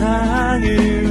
세상을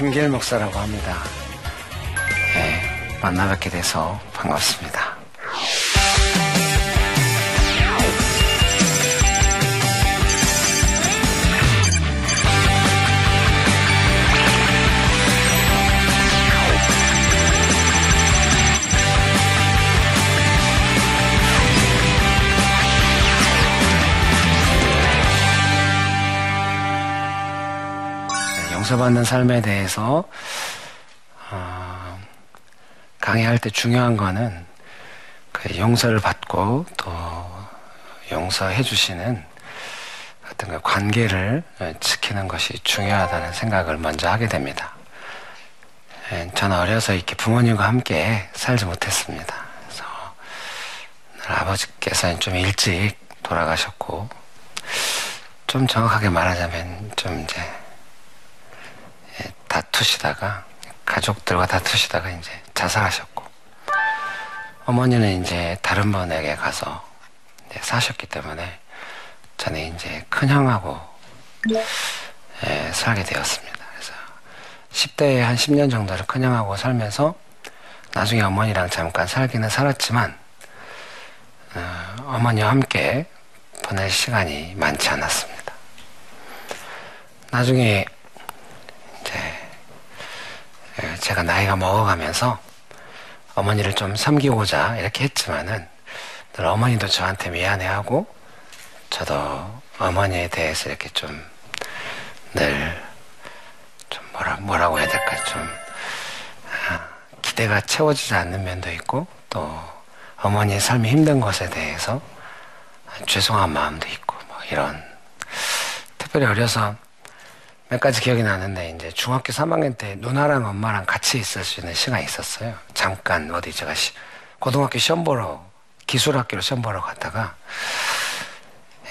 김길 목사라고 합니다. 네, 만나 뵙게 돼서 반갑습니다. 용서받는 삶에 대해서 어, 강의할 때 중요한 거는 그 용서를 받고 또 용서해 주시는 어떤 그 관계를 지키는 것이 중요하다는 생각을 먼저 하게 됩니다. 예, 저는 어려서 이렇게 부모님과 함께 살지 못했습니다. 그래서 아버지께서는 좀 일찍 돌아가셨고 좀 정확하게 말하자면 좀 이제 다투시다가 가족들과 다투시다가 이제 자살하셨고 어머니는 이제 다른 분에게 가서 사셨기 때문에 저는 이제 큰 형하고 예, 살게 되었습니다. 그래서 10대에 한 10년 정도를 큰 형하고 살면서 나중에 어머니랑 잠깐 살기는 살았지만 어, 머니와 함께 보낼 시간이 많지 않았습니다. 나중에 예, 제가 나이가 먹어가면서 어머니를 좀 섬기고자 이렇게 했지만은 늘 어머니도 저한테 미안해하고 저도 어머니에 대해서 이렇게 좀 늘 좀 뭐라 뭐라고 해야 될까 좀 아, 기대가 채워지지 않는 면도 있고 또 어머니의 삶이 힘든 것에 대해서 죄송한 마음도 있고 뭐 이런 특별히 어려서 몇 가지 기억이 나는데 이제 중학교 3학년 때 누나랑 엄마랑 같이 있을 수 있는 시간이 있었어요. 잠깐 어디 제가 시, 고등학교 시험 보러 기술학교로 시험 보러 갔다가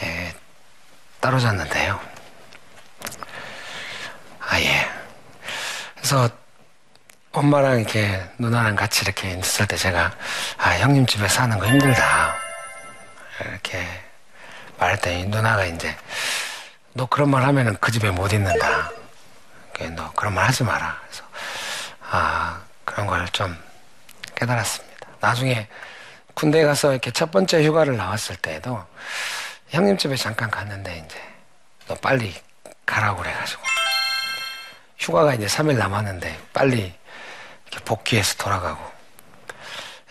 예, 떨어졌는데요. 아 예. 그래서 엄마랑 이렇게 누나랑 같이 이렇게 있을 때 제가 아 형님 집에 사는 거 힘들다 이렇게 말했더니 누나가 이제 너 그런 말 하면은 그 집에 못 있는다. 너 그런 말 하지 마라. 그래서 아 그런 걸 좀 깨달았습니다. 나중에 군대 에 가서 이렇게 첫 번째 휴가를 나왔을 때에도 형님 집에 잠깐 갔는데 이제 너 빨리 가라고 그래가지고 휴가가 이제 3일 남았는데 빨리 이렇게 복귀해서 돌아가고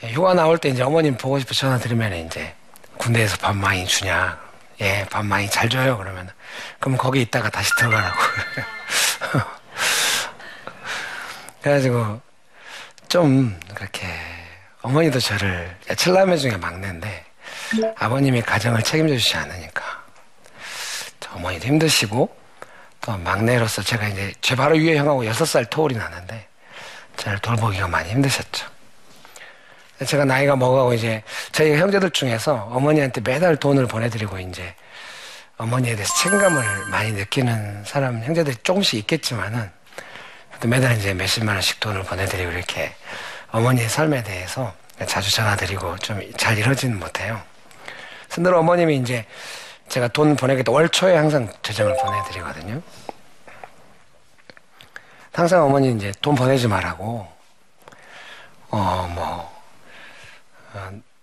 휴가 나올 때 이제 어머님 보고 싶어 전화 드리면 이제 군대에서 밥 많이 주냐 예, 밥 많이 잘 줘요. 그러면. 그럼 거기 있다가 다시 들어가라고. 그래가지고, 좀, 그렇게, 어머니도 저를, 칠남매 중에 막내인데, 아버님이 가정을 책임져 주지 않으니까, 어머니도 힘드시고, 또 막내로서 제가 이제, 제 바로 위에 형하고 여섯 살 터울이 나는데, 저를 돌보기가 많이 힘드셨죠. 제가 나이가 먹어가고 이제 저희 형제들 중에서 어머니한테 매달 돈을 보내드리고 이제 어머니에 대해서 책임감을 많이 느끼는 사람 형제들이 조금씩 있겠지만은 매달 이제 몇십만 원씩 돈을 보내드리고 이렇게 어머니의 삶에 대해서 자주 전화드리고 좀 잘 이러지는 못해요. 그래서 늘 어머님이 이제 제가 돈 보내겠다 월 초에 항상 재정을 보내드리거든요. 항상 어머니 이제 돈 보내지 말라고 어뭐 어,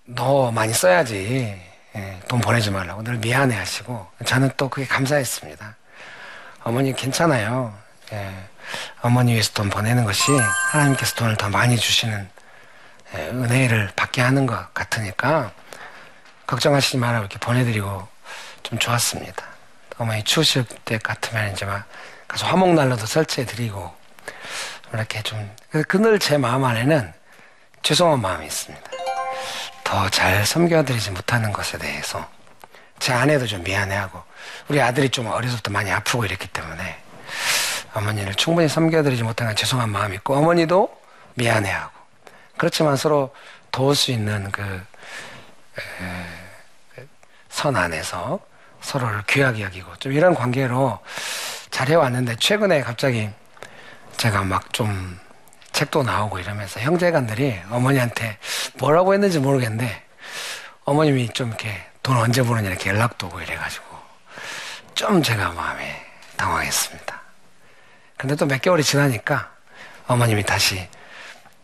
너 많이 써야지. 예, 돈 보내지 말라고 늘 미안해 하시고 저는 또 그게 감사했습니다. 어머니 괜찮아요. 예, 어머니 위해서 돈 보내는 것이 하나님께서 돈을 더 많이 주시는 예, 은혜를 받게 하는 것 같으니까 걱정하시지 말라고 이렇게 보내드리고 좀 좋았습니다. 어머니 추우실 때 같으면 이제 막 가서 화목난로도 설치해드리고 이렇게 좀 그늘 제 마음 안에는 죄송한 마음이 있습니다. 더 잘 섬겨드리지 못하는 것에 대해서 제 아내도 좀 미안해하고 우리 아들이 좀 어려서부터 많이 아프고 이랬기 때문에 어머니를 충분히 섬겨드리지 못한 건 죄송한 마음이 있고 어머니도 미안해하고 그렇지만 서로 도울 수 있는 그 선 안에서 서로를 귀하게 여기고 좀 이런 관계로 잘 해왔는데 최근에 갑자기 제가 막 좀 책도 나오고 이러면서 형제간들이 어머니한테 뭐라고 했는지 모르겠는데 어머님이 좀 이렇게 돈 언제 보느냐 이렇게 연락도 오고 이래가지고 좀 제가 마음에 당황했습니다. 근데 또 몇 개월이 지나니까 어머님이 다시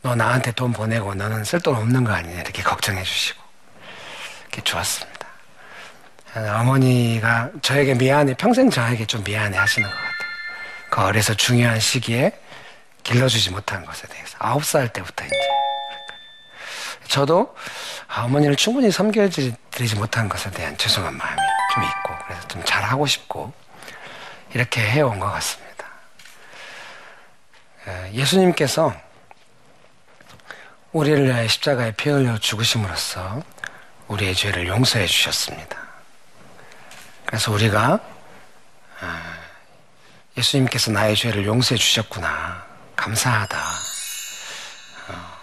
너 나한테 돈 보내고 너는 쓸 돈 없는 거 아니냐 이렇게 걱정해 주시고 이렇게 좋았습니다. 어머니가 저에게 미안해, 평생 저에게 좀 미안해 하시는 것 같아요. 그 어려서 중요한 시기에 길러주지 못한 것에 대해서. 아홉 살 때부터 이제. 저도 어머니를 충분히 섬겨드리지 못한 것에 대한 죄송한 마음이 좀 있고, 그래서 좀 잘하고 싶고, 이렇게 해온 것 같습니다. 예수님께서 우리를 위하여 십자가에 피 흘려 죽으심으로써 우리의 죄를 용서해 주셨습니다. 그래서 우리가 아, 예수님께서 나의 죄를 용서해 주셨구나. 감사하다. 어,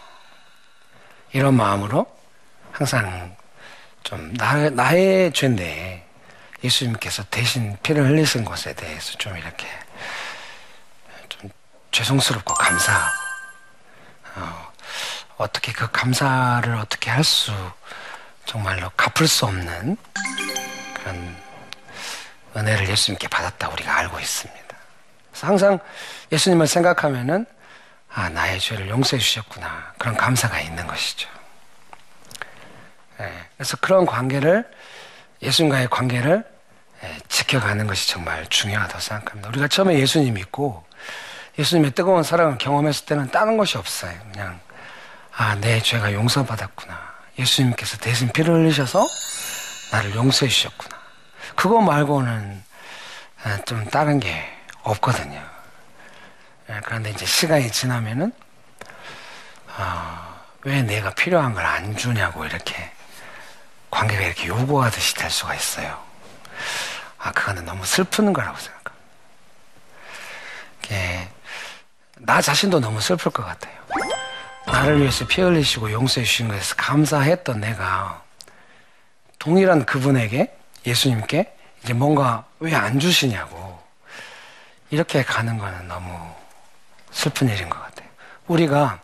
이런 마음으로 항상 좀 나, 나의 죄인데 예수님께서 대신 피를 흘리신 것에 대해서 좀 이렇게 좀 죄송스럽고 감사하고 어, 어떻게 그 감사를 어떻게 할 수 정말로 갚을 수 없는 그런 은혜를 예수님께 받았다 우리가 알고 있습니다. 항상 예수님을 생각하면은 아 나의 죄를 용서해 주셨구나 그런 감사가 있는 것이죠. 네, 그래서 그런 관계를 예수님과의 관계를 네, 지켜가는 것이 정말 중요하다고 생각합니다. 우리가 처음에 예수님 믿고 예수님의 뜨거운 사랑을 경험했을 때는 다른 것이 없어요. 그냥 아 내 죄가 용서받았구나. 예수님께서 대신 피를 흘리셔서 나를 용서해 주셨구나. 그거 말고는 아, 좀 다른 게 없거든요. 예, 그런데 이제 시간이 지나면은 어, 왜 내가 필요한 걸 안 주냐고 이렇게 관계가 이렇게 요구하듯이 될 수가 있어요. 아 그거는 너무 슬픈 거라고 생각합니다. 나 자신도 너무 슬플 것 같아요. 나를 위해서 피 흘리시고 용서해 주신 것에서 감사했던 내가 동일한 그분에게 예수님께 이제 뭔가 왜 안 주시냐고 이렇게 가는 거는 너무 슬픈 일인 것 같아요. 우리가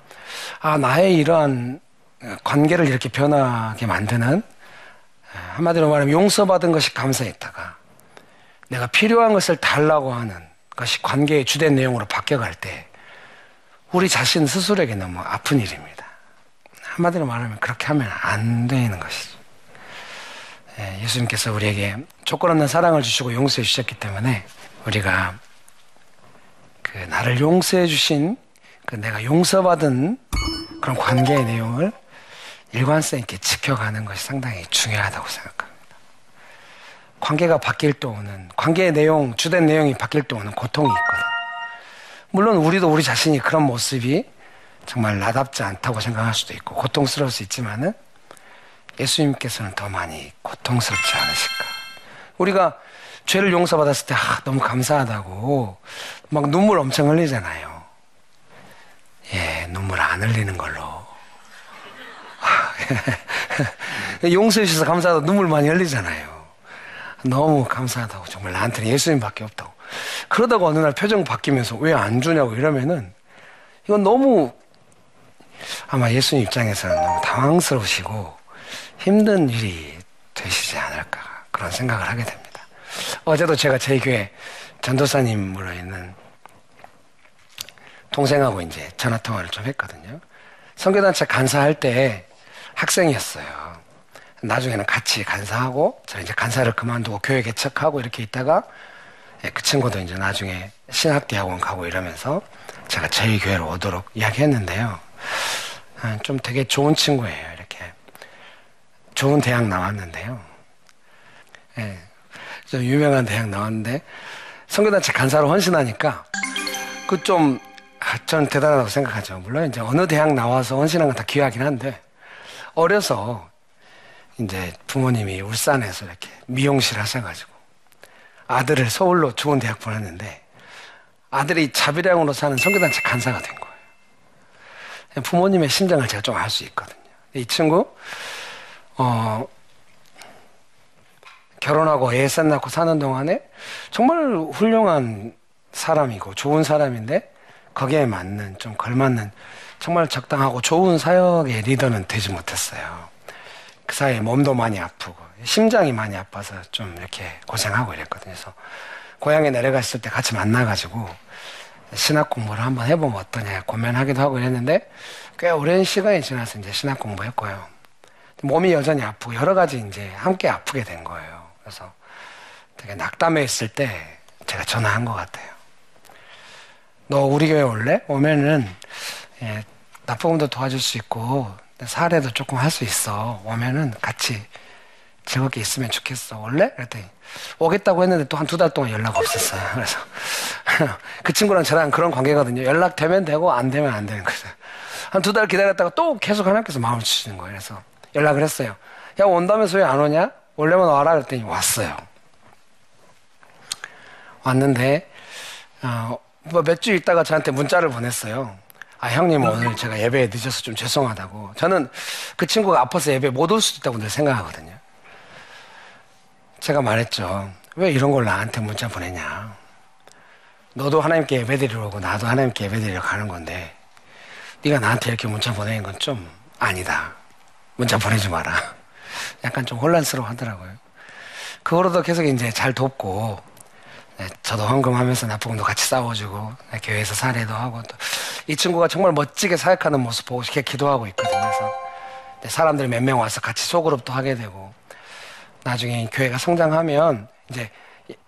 아 나의 이러한 관계를 이렇게 변하게 만드는 한마디로 말하면 용서받은 것이 감사했다가 내가 필요한 것을 달라고 하는 것이 관계의 주된 내용으로 바뀌어갈 때 우리 자신 스스로에게 너무 아픈 일입니다. 한마디로 말하면 그렇게 하면 안 되는 것이죠. 예, 예수님께서 우리에게 조건 없는 사랑을 주시고 용서해 주셨기 때문에 우리가 그 나를 용서해 주신 그 내가 용서받은 그런 관계의 내용을 일관성 있게 지켜가는 것이 상당히 중요하다고 생각합니다. 관계가 바뀔 때 오는 관계의 내용, 주된 내용이 바뀔 때 오는 고통이 있거든요. 물론 우리도 우리 자신이 그런 모습이 정말 나답지 않다고 생각할 수도 있고 고통스러울 수 있지만은 예수님께서는 더 많이 고통스럽지 않으실까? 우리가 죄를 용서받았을 때 아, 너무 감사하다고 막 눈물 엄청 흘리잖아요. 예, 눈물 안 흘리는 걸로. 용서해 주셔서 감사하다고 눈물 많이 흘리잖아요. 너무 감사하다고 정말 나한테는 예수님밖에 없다고. 그러다가 어느 날 표정 바뀌면서 왜 안 주냐고 이러면은 이건 너무 아마 예수님 입장에서는 너무 당황스러우시고 힘든 일이 되시지 않을까 그런 생각을 하게 됩니다. 어제도 제가 제 교회 전도사님으로 있는 동생하고 이제 전화 통화를 좀 했거든요. 선교단체 간사할 때 학생이었어요. 나중에는 같이 간사하고 저는 이제 간사를 그만두고 교회 개척하고 이렇게 있다가 예, 그 친구도 이제 나중에 신학대학원 가고 이러면서 제가 저희 교회로 오도록 이야기했는데요. 아, 좀 되게 좋은 친구예요. 좋은 대학 나왔는데요. 예. 좀 유명한 대학 나왔는데 선교단체 간사로 헌신하니까 그좀 아, 저는 대단하다고 생각하죠. 물론 이제 어느 대학 나와서 헌신한 건 다 귀하긴 한데 어려서 이제 부모님이 울산에서 이렇게 미용실 하셔가지고 아들을 서울로 좋은 대학 보냈는데 아들이 자비량으로 사는 선교단체 간사가 된 거예요. 부모님의 심정을 제가 좀 알 수 있거든요. 이 친구 어, 결혼하고 애산 낳고 사는 동안에 정말 훌륭한 사람이고 좋은 사람인데 거기에 맞는 좀 걸맞는 정말 적당하고 좋은 사역의 리더는 되지 못했어요. 그 사이에 몸도 많이 아프고 심장이 많이 아파서 좀 이렇게 고생하고 이랬거든요. 그래서 고향에 내려갔을 때 같이 만나가지고 신학 공부를 한번 해보면 어떠냐 고민하기도 하고 이랬는데 꽤 오랜 시간이 지나서 이제 신학 공부했고요. 몸이 여전히 아프고 여러 가지 이제 함께 아프게 된 거예요. 그래서 되게 낙담해 있을 때 제가 전화한 것 같아요. 너 우리 교회 올래? 오면은 예, 납부금도 도와줄 수 있고 사례도 조금 할 수 있어. 오면은 같이 즐겁게 있으면 좋겠어. 올래? 그랬더니 오겠다고 했는데 또 한 두 달 동안 연락 없었어요. 그래서 그 친구랑 저랑 그런 관계거든요. 연락 되면 되고 안 되면 안 되는 거죠. 한 두 달 기다렸다가 또 계속 하나님께서 마음을 주시는 거예요. 그래서 연락을 했어요. 야 온다면서 왜 안 오냐? 올려면 와라 그랬더니 왔어요. 왔는데 어, 뭐 몇 주 있다가 저한테 문자를 보냈어요. 아, 형님, 오늘 제가 예배에 늦어서 좀 죄송하다고. 저는 그 친구가 아파서 예배에 못올 수도 있다고 늘 생각하거든요. 제가 말했죠. 왜 이런 걸 나한테 문자 보내냐. 너도 하나님께 예배 드리러 오고 나도 하나님께 예배 드리러 가는 건데 네가 나한테 이렇게 문자 보내는 건 좀 아니다. 문자 보내지 마라. 약간 좀 혼란스러워 하더라고요. 그거로도 계속 이제 잘 돕고 네, 저도 헌금하면서 나쁘금도 같이 싸워주고 네, 교회에서 사례도 하고 또 이 친구가 정말 멋지게 사역하는 모습 보고 이렇게 기도하고 있거든요. 그래서 네, 사람들이 몇 명 와서 같이 소그룹도 하게 되고 나중에 교회가 성장하면 이제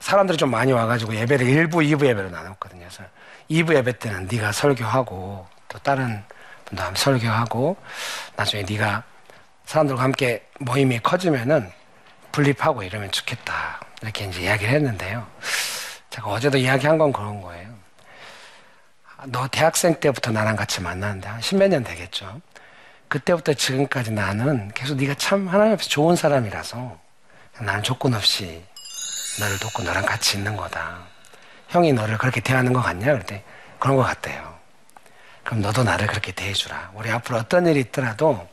사람들이 좀 많이 와가지고 예배를 1부, 2부 예배로 나눴거든요. 그래서 2부 예배 때는 네가 설교하고 또 다른 분도 함 설교하고 나중에 네가 사람들과 함께 모임이 커지면은 분립하고 이러면 좋겠다. 이렇게 이제 이야기를 했는데요. 제가 어제도 이야기한 건 그런 거예요. 너 대학생 때부터 나랑 같이 만났는데 한 십몇 년 되겠죠. 그때부터 지금까지 나는 계속 네가 참 하나님 앞에서 좋은 사람이라서 나는 조건 없이 너를 돕고 너랑 같이 있는 거다. 형이 너를 그렇게 대하는 것 같냐? 그랬더니 그런 것 같대요. 그럼 너도 나를 그렇게 대해주라. 우리 앞으로 어떤 일이 있더라도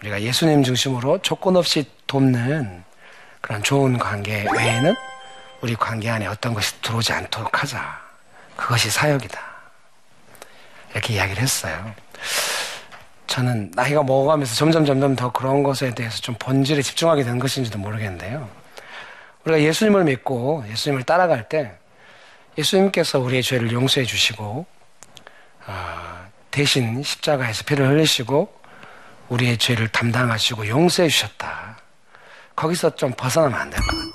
우리가 예수님 중심으로 조건 없이 돕는 그런 좋은 관계 외에는 우리 관계 안에 어떤 것이 들어오지 않도록 하자. 그것이 사역이다. 이렇게 이야기를 했어요. 저는 나이가 먹어가면서 점점 점점 더 그런 것에 대해서 좀 본질에 집중하게 된 것인지도 모르겠는데요. 우리가 예수님을 믿고 예수님을 따라갈 때 예수님께서 우리의 죄를 용서해 주시고 어, 대신 십자가에서 피를 흘리시고 우리의 죄를 담당하시고 용서해 주셨다. 거기서 좀 벗어나면 안 될 것 같아요.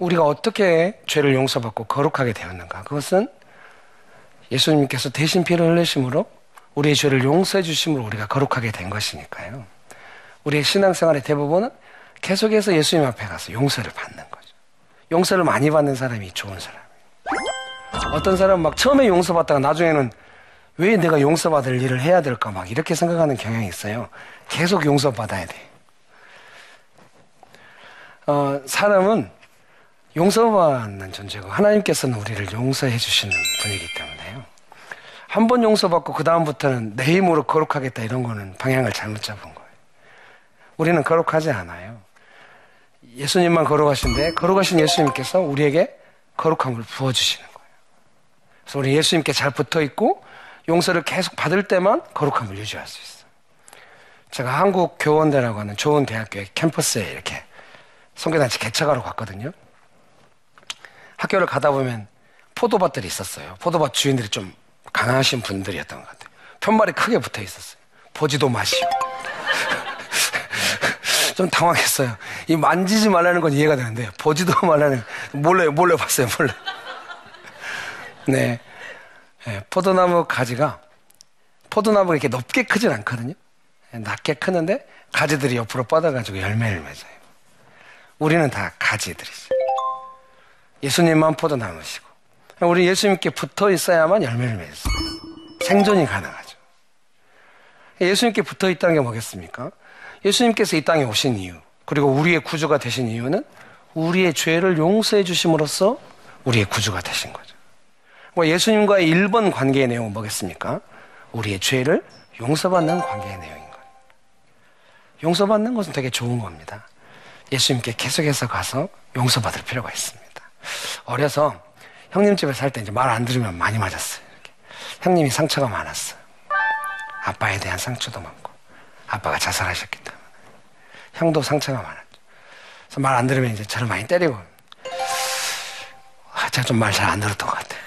예. 우리가 어떻게 죄를 용서받고 거룩하게 되었는가? 그것은 예수님께서 대신 피를 흘리심으로 우리의 죄를 용서해 주심으로 우리가 거룩하게 된 것이니까요. 우리의 신앙생활의 대부분은 계속해서 예수님 앞에 가서 용서를 받는 거죠. 용서를 많이 받는 사람이 좋은 사람이에요. 어떤 사람은 막 처음에 용서받다가 나중에는 왜 내가 용서받을 일을 해야 될까 막 이렇게 생각하는 경향이 있어요. 계속 용서받아야 돼. 어, 사람은 용서받는 존재고 하나님께서는 우리를 용서해 주시는 분이기 때문에요. 한 번 용서받고 그 다음부터는 내 힘으로 거룩하겠다 이런 거는 방향을 잘못 잡은 거예요. 우리는 거룩하지 않아요. 예수님만 거룩하신데 거룩하신 예수님께서 우리에게 거룩함을 부어 주시는 거예요. 그래서 우리 예수님께 잘 붙어 있고 용서를 계속 받을 때만 거룩함을 유지할 수 있어요. 제가 한국 교원대라고 하는 좋은 대학교의 캠퍼스에 이렇게 성교단체 개척하러 갔거든요. 학교를 가다 보면 포도밭들이 있었어요. 포도밭 주인들이 좀 강하신 분들이었던 것 같아요. 편말이 크게 붙어 있었어요. 보지도 마시오. 좀 당황했어요. 이 만지지 말라는 건 이해가 되는데 보지도 말라는 몰래 몰래 봤어요. 몰래. 네. 네. 포도나무 가지가 포도나무가 이렇게 높게 크진 않거든요. 낮게 크는데 가지들이 옆으로 뻗어가지고 열매를 맺어요. 우리는 다 가지들이죠. 예수님만 포도나무시고 우리 예수님께 붙어 있어야만 열매를 있어요. 생존이 가능하죠. 예수님께 붙어 있다는 게 뭐겠습니까? 예수님께서 이 땅에 오신 이유, 그리고 우리의 구주가 되신 이유는 우리의 죄를 용서해 주심으로써 우리의 구주가 되신 거죠. 뭐 예수님과의 1번 관계의 내용은 뭐겠습니까? 우리의 죄를 용서받는 관계의 내용인 거예요. 용서받는 것은 되게 좋은 겁니다. 예수님께 계속해서 가서 용서받을 필요가 있습니다. 어려서 형님 집에 살 때 이제 말 안 들으면 많이 맞았어요. 이렇게. 형님이 상처가 많았어요. 아빠에 대한 상처도 많고, 아빠가 자살하셨기 때문에. 형도 상처가 많았죠. 그래서 말 안 들으면 이제 저를 많이 때리고, 아, 제가 좀 말 잘 안 들었던 것 같아요.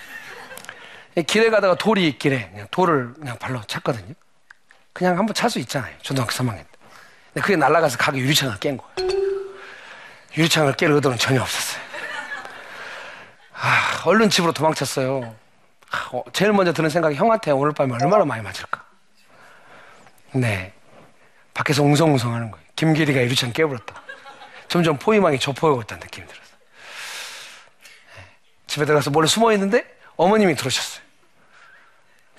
길에 가다가 돌이 있길래 그냥 돌을 그냥 발로 찼거든요. 그냥 한번 찰 수 있잖아요. 초등학교 3학년 때. 근데 그게 날아가서 가게 유리창을 깬 거예요. 유리창을 깰 의도는 전혀 없었어요. 아, 얼른 집으로 도망쳤어요. 아, 어, 제일 먼저 드는 생각이 형한테 오늘 밤에 얼마나 많이 맞을까. 네. 밖에서 웅성웅성 하는 거예요. 김길이가 유리창 깨버렸다. 점점 포위망이 좁아오고 있다는 느낌이 들었어요. 네. 집에 들어가서 몰래 숨어 있는데 어머님이 들어오셨어요.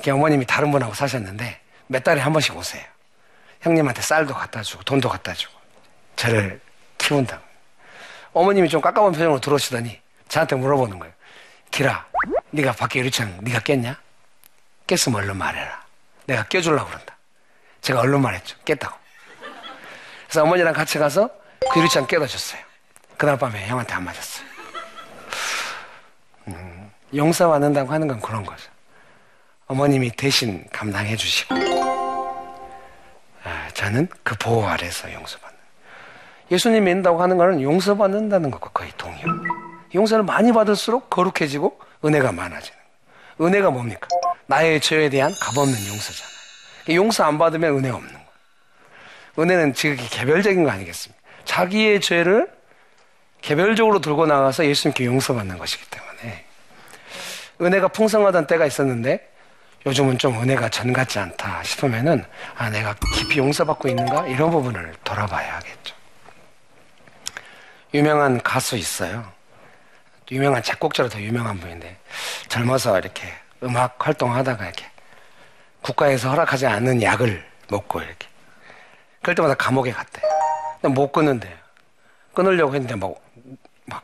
어머님이 다른 분하고 사셨는데 몇 달에 한 번씩 오세요. 형님한테 쌀도 갖다 주고 돈도 갖다 주고 저를 키운다고. 어머님이 좀 깝깝한 표정으로 들어오시더니 저한테 물어보는 거예요. 기라, 네가 밖에 유리창 네가 깼냐? 깼으면 얼른 말해라. 내가 껴주려고 그런다. 제가 얼른 말했죠. 깼다고. 그래서 어머니랑 같이 가서 그 유리창 깨닫줬어요. 그날 밤에 형한테 안 맞았어요. 음, 용서 받는다고 하는 건 그런 거죠. 어머님이 대신 감당해 주시고 아, 저는 그 보호 아래서 용서받는 예수님 믿는다고 하는 거는 용서받는다는 것과 거의 동의합니다. 용서를 많이 받을수록 거룩해지고 은혜가 많아지는 거예요. 은혜가 뭡니까? 나의 죄에 대한 값없는 용서잖아요. 용서 안 받으면 은혜가 없는 거예요. 은혜는 지극히 개별적인 거 아니겠습니까? 자기의 죄를 개별적으로 들고 나가서 예수님께 용서받는 것이기 때문에 은혜가 풍성하던 때가 있었는데 요즘은 좀 은혜가 전 같지 않다 싶으면은 아 내가 깊이 용서받고 있는가 이런 부분을 돌아봐야 하겠죠. 유명한 가수 있어요. 유명한 작곡자로 더 유명한 분인데 젊어서 이렇게 음악 활동하다가 이렇게 국가에서 허락하지 않는 약을 먹고 이렇게 그럴 때마다 감옥에 갔대. 근데 못 끊는데 끊으려고 했는데 막, 막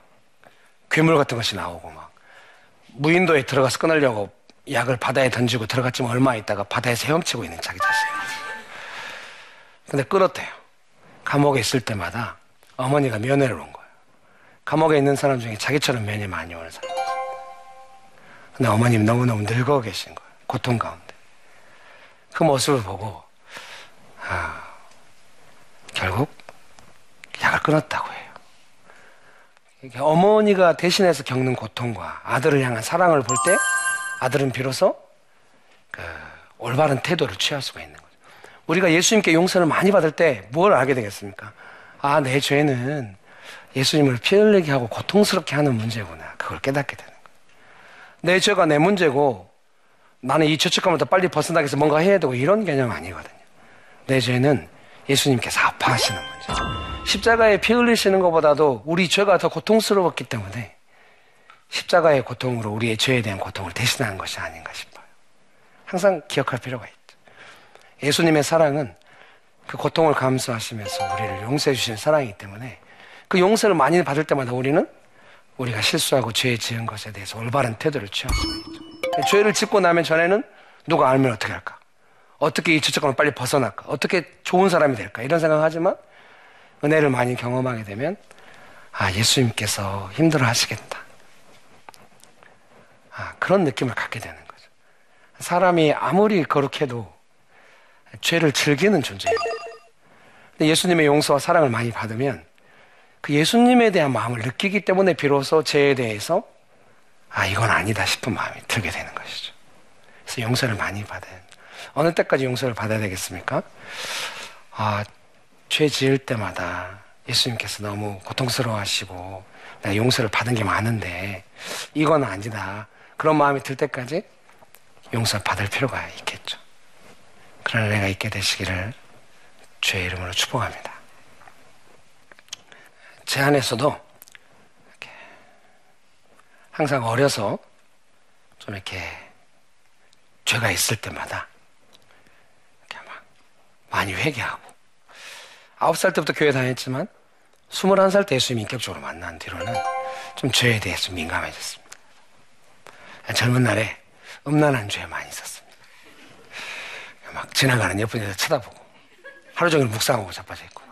괴물 같은 것이 나오고 막 무인도에 들어가서 끊으려고 약을 바다에 던지고 들어갔지만 얼마 있다가 바다에서 헤엄치고 있는 자기 자신. 근데 끊었대요. 감옥에 있을 때마다 어머니가 면회를 온 거예요. 감옥에 있는 사람 중에 자기처럼 면회 많이 오는 사람. 근데 어머님 너무너무 늙어 계신 거예요. 고통 가운데. 그 모습을 보고, 아, 결국 약을 끊었다고 해요. 어머니가 대신해서 겪는 고통과 아들을 향한 사랑을 볼 때 아들은 비로소 그 올바른 태도를 취할 수가 있는 거죠. 우리가 예수님께 용서를 많이 받을 때 뭘 알게 되겠습니까? 아, 내 죄는 예수님을 피 흘리게 하고 고통스럽게 하는 문제구나. 그걸 깨닫게 되는 거예요. 내 죄가 내 문제고 나는 이 죄책감을 더 빨리 벗어나기 위해서 뭔가 해야 되고 이런 개념 아니거든요. 내 죄는 예수님께서 아파하시는 문제. 십자가에 피 흘리시는 것보다도 우리 죄가 더 고통스러웠기 때문에 십자가의 고통으로 우리의 죄에 대한 고통을 대신하는 것이 아닌가 싶어요. 항상 기억할 필요가 있죠. 예수님의 사랑은 그 고통을 감수하시면서 우리를 용서해 주시는 사랑이기 때문에 그 용서를 많이 받을 때마다 우리는 우리가 실수하고 죄 지은 것에 대해서 올바른 태도를 수가 있죠. 죄를 짓고 나면 전에는 누가 알면 어떻게 할까? 어떻게 이 죄책감을 빨리 벗어날까? 어떻게 좋은 사람이 될까? 이런 생각하지만 은혜를 많이 경험하게 되면 아 예수님께서 힘들어 하시겠다. 아, 그런 느낌을 갖게 되는 거죠. 사람이 아무리 거룩해도 죄를 즐기는 존재입니다. 근데 예수님의 용서와 사랑을 많이 받으면 그 예수님에 대한 마음을 느끼기 때문에 비로소 죄에 대해서 아, 이건 아니다 싶은 마음이 들게 되는 것이죠. 그래서 용서를 많이 받아야 어느 때까지 용서를 받아야 되겠습니까? 아, 죄 지을 때마다 예수님께서 너무 고통스러워 하시고 내가 용서를 받은 게 많은데 이건 아니다. 그런 마음이 들 때까지 용서 받을 필요가 있겠죠. 그런 은혜가 있게 되시기를 주의 이름으로 축복합니다. 제 안에서도 항상 어려서 좀 이렇게 죄가 있을 때마다 이렇게 막 많이 회개하고 아홉 살 때부터 교회 다녔지만 스물한 살 때 예수님 인격적으로 만난 뒤로는 좀 죄에 대해서 민감해졌습니다. 젊은 날에 음란한 죄 많이 있었습니다. 막 지나가는 여자 쳐다보고 하루 종일 묵상하고 자빠져 있고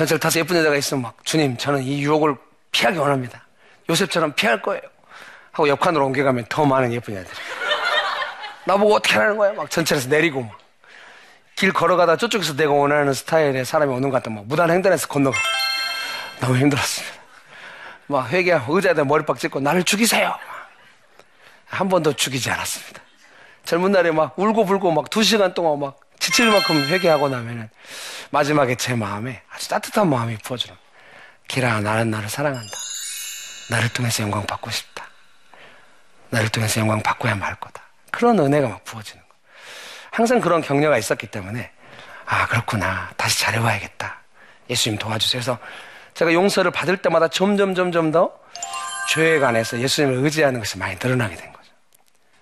전철 타서 예쁜 여자가 있으면 막 주님 저는 이 유혹을 피하기 원합니다. 요셉처럼 피할 거예요. 하고 옆칸으로 옮겨가면 더 많은 예쁜 여자들이 나보고 어떻게 하라는 거야? 막 전철에서 내리고 막. 길 걸어가다 저쪽에서 내가 원하는 스타일의 사람이 오는 것 같다. 막 무단 횡단해서 건너가고. 너무 힘들었습니다. 막 회개하고 의자에다 머리빡 찍고 나를 죽이세요. 한 번도 죽이지 않았습니다. 젊은 날에 막 울고 불고 막 두 시간 동안 막 지칠 만큼 회개하고 나면은 마지막에 제 마음에 아주 따뜻한 마음이 부어주는 기라 나는 나를 사랑한다. 나를 통해서 영광 받고 싶다. 나를 통해서 영광 받고야 말 거다. 그런 은혜가 막 부어지는 거. 항상 그런 격려가 있었기 때문에 아 그렇구나 다시 잘해봐야겠다. 예수님 도와주세요. 그래서 제가 용서를 받을 때마다 점점 점점 더 죄에 관해서 예수님을 의지하는 것이 많이 늘어나게 된 거죠.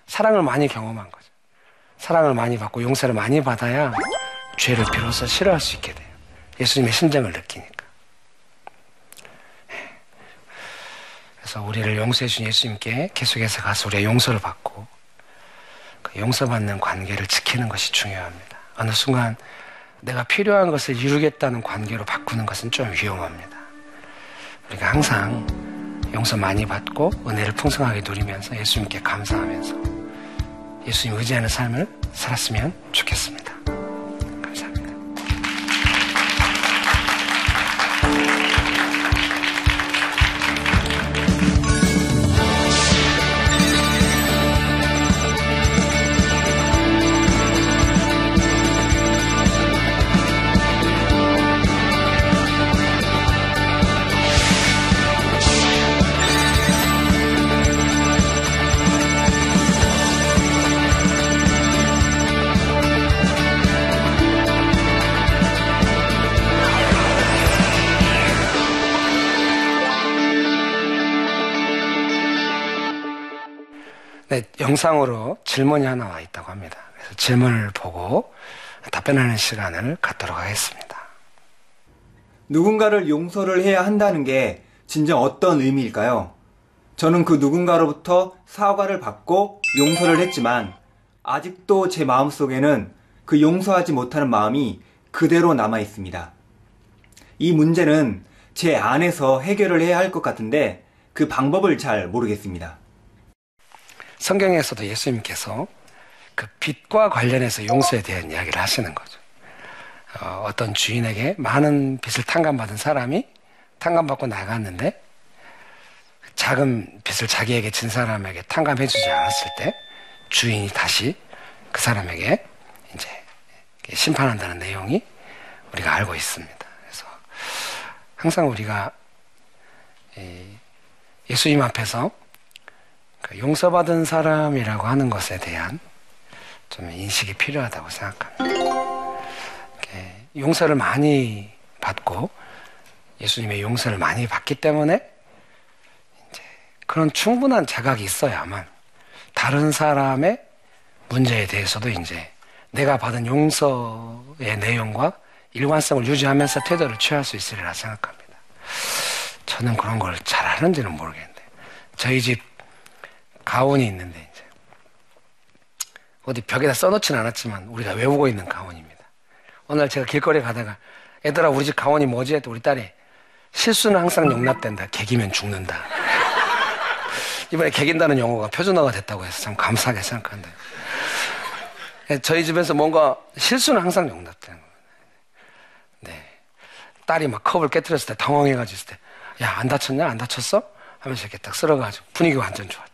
사랑을 많이 경험한 거죠. 사랑을 많이 받고 용서를 많이 받아야 죄를 비로소 싫어할 수 있게 돼요. 예수님의 심정을 느끼니까. 그래서 우리를 용서해 준 예수님께 계속해서 가서 우리의 용서를 받고 그 용서받는 관계를 지키는 것이 중요합니다. 어느 순간 내가 필요한 것을 이루겠다는 관계로 바꾸는 것은 좀 위험합니다. 우리가 항상 용서 많이 받고 은혜를 풍성하게 누리면서 예수님께 감사하면서 예수님 의지하는 삶을 살았으면 좋겠습니다. 영상으로 질문이 하나 와 있다고 합니다. 그래서 질문을 보고 답변하는 시간을 갖도록 하겠습니다. 누군가를 용서를 해야 한다는 게 진정 어떤 의미일까요? 저는 그 누군가로부터 사과를 받고 용서를 했지만 아직도 제 마음속에는 그 용서하지 못하는 마음이 그대로 남아 있습니다. 이 문제는 제 안에서 해결을 해야 할 것 같은데 그 방법을 잘 모르겠습니다. 성경에서도 예수님께서 그 빚과 관련해서 용서에 대한 이야기를 하시는 거죠. 어, 떤 주인에게 많은 빚을 탕감받은 사람이 탕감받고 나갔는데 작은 빚을 자기에게 진 사람에게 탕감해주지 않았을 때 주인이 다시 그 사람에게 이제 심판한다는 내용이 우리가 알고 있습니다. 그래서 항상 우리가 예수님 앞에서 그 용서받은 사람이라고 하는 것에 대한 좀 인식이 필요하다고 생각합니다. 용서를 많이 받고 예수님의 용서를 많이 받기 때문에 이제 그런 충분한 자각이 있어야만 다른 사람의 문제에 대해서도 이제 내가 받은 용서의 내용과 일관성을 유지하면서 태도를 취할 수 있으리라 생각합니다. 저는 그런 걸 잘 하는지는 모르겠는데 저희 집 가온이 있는데 이제 어디 벽에다 써놓지는 않았지만 우리가 외우고 있는 가온입니다. 날 제가 길거리 가다가 애들아 우리 집 가온이 뭐지? 했더니 우리 딸이 실수는 항상 용납된다. 개기면 죽는다. 이번에 개긴다는 용어가 표준어가 됐다고 해서 참 감사하게 생각한다. 저희 집에서 뭔가 실수는 항상 용납되는 거예요. 네. 딸이 막 컵을 깨뜨렸을 때 당황해가지고 있을 때, 야, 안 다쳤냐? 안 다쳤어? 하면서 이렇게 딱 쓸어가지고 분위기가 완전 좋았죠.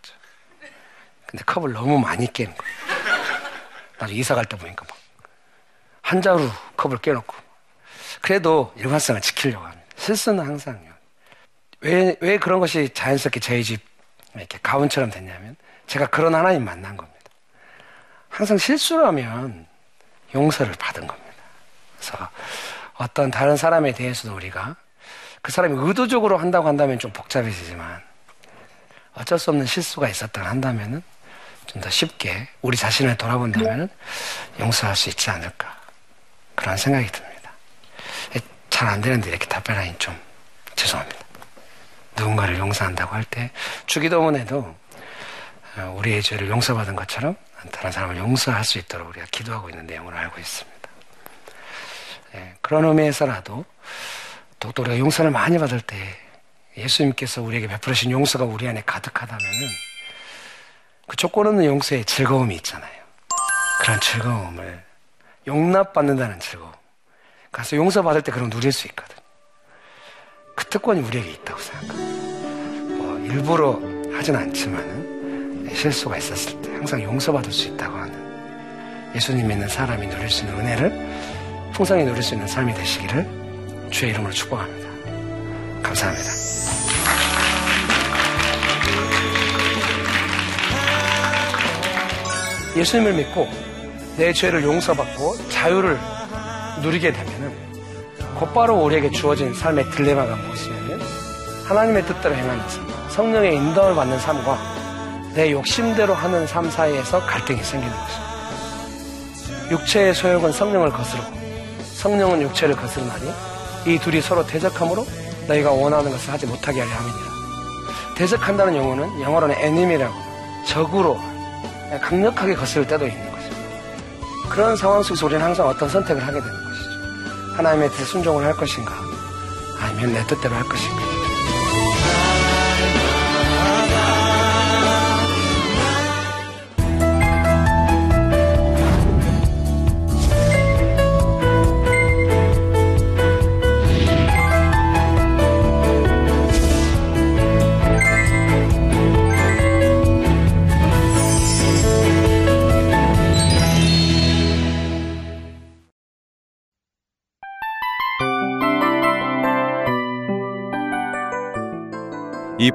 근데 컵을 너무 많이 깨는 거예요. 나중에 이사 갈 때 보니까 막, 한 자루 컵을 깨놓고. 그래도 일관성을 지키려고 합니다. 실수는 항상요. 왜, 왜 그런 것이 자연스럽게 저희 집 이렇게 가훈처럼 됐냐면, 제가 그런 하나님 만난 겁니다. 항상 실수라면 용서를 받은 겁니다. 그래서 어떤 다른 사람에 대해서도 우리가 그 사람이 의도적으로 한다고 한다면 좀 복잡해지지만 어쩔 수 없는 실수가 있었다 한다면은 좀 더 쉽게 우리 자신을 돌아본다면은 용서할 수 있지 않을까 그런 생각이 듭니다. 잘 안 되는데 이렇게 답변하니 좀 죄송합니다. 누군가를 용서한다고 할 때 주기도문에도 어, 우리의 죄를 용서받은 것처럼 다른 사람을 용서할 수 있도록 우리가 기도하고 있는 내용을 알고 있습니다. 예, 그런 의미에서라도 또 우리가 용서를 많이 받을 때 예수님께서 우리에게 베풀으신 용서가 우리 안에 가득하다면은 그 조건 없는 용서에 즐거움이 있잖아요. 그런 즐거움을 용납받는다는 즐거움. 가서 용서받을 때 그런 누릴 수 있거든. 그 특권이 우리에게 있다고 생각합니다. 뭐 일부러 하진 않지만은 실수가 있었을 때 항상 용서받을 수 있다고 하는 예수님 믿는 사람이 누릴 수 있는 은혜를 풍성히 누릴 수 있는 삶이 되시기를 주의 이름으로 축복합니다. 감사합니다. 예수님을 믿고 내 죄를 용서받고 자유를 누리게 되면은 곧바로 우리에게 주어진 삶의 딜레마가 무엇이냐면 하나님의 뜻대로 행하는 삶, 성령의 인도를 받는 삶과 내 욕심대로 하는 삶 사이에서 갈등이 생기는 것입니다. 육체의 소욕은 성령을 거스르고 성령은 육체를 거스르나니 이 둘이 서로 대적함으로 너희가 원하는 것을 하지 못하게 하려 함이니라. 대적한다는 용어는 영어로는 에님이라고 적으로 강력하게 거스를 때도 있는 것입니다. 그런 상황 속에서 우리는 항상 어떤 선택을 하게 되는 것이죠. 하나님의 뜻에 순종을 할 것인가 아니면 내 뜻대로 할 것인가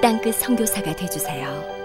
땅끝 성교사가 되주세요